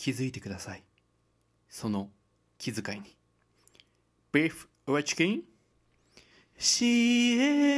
気づいてください。その気遣いに。Beef or chicken? シエ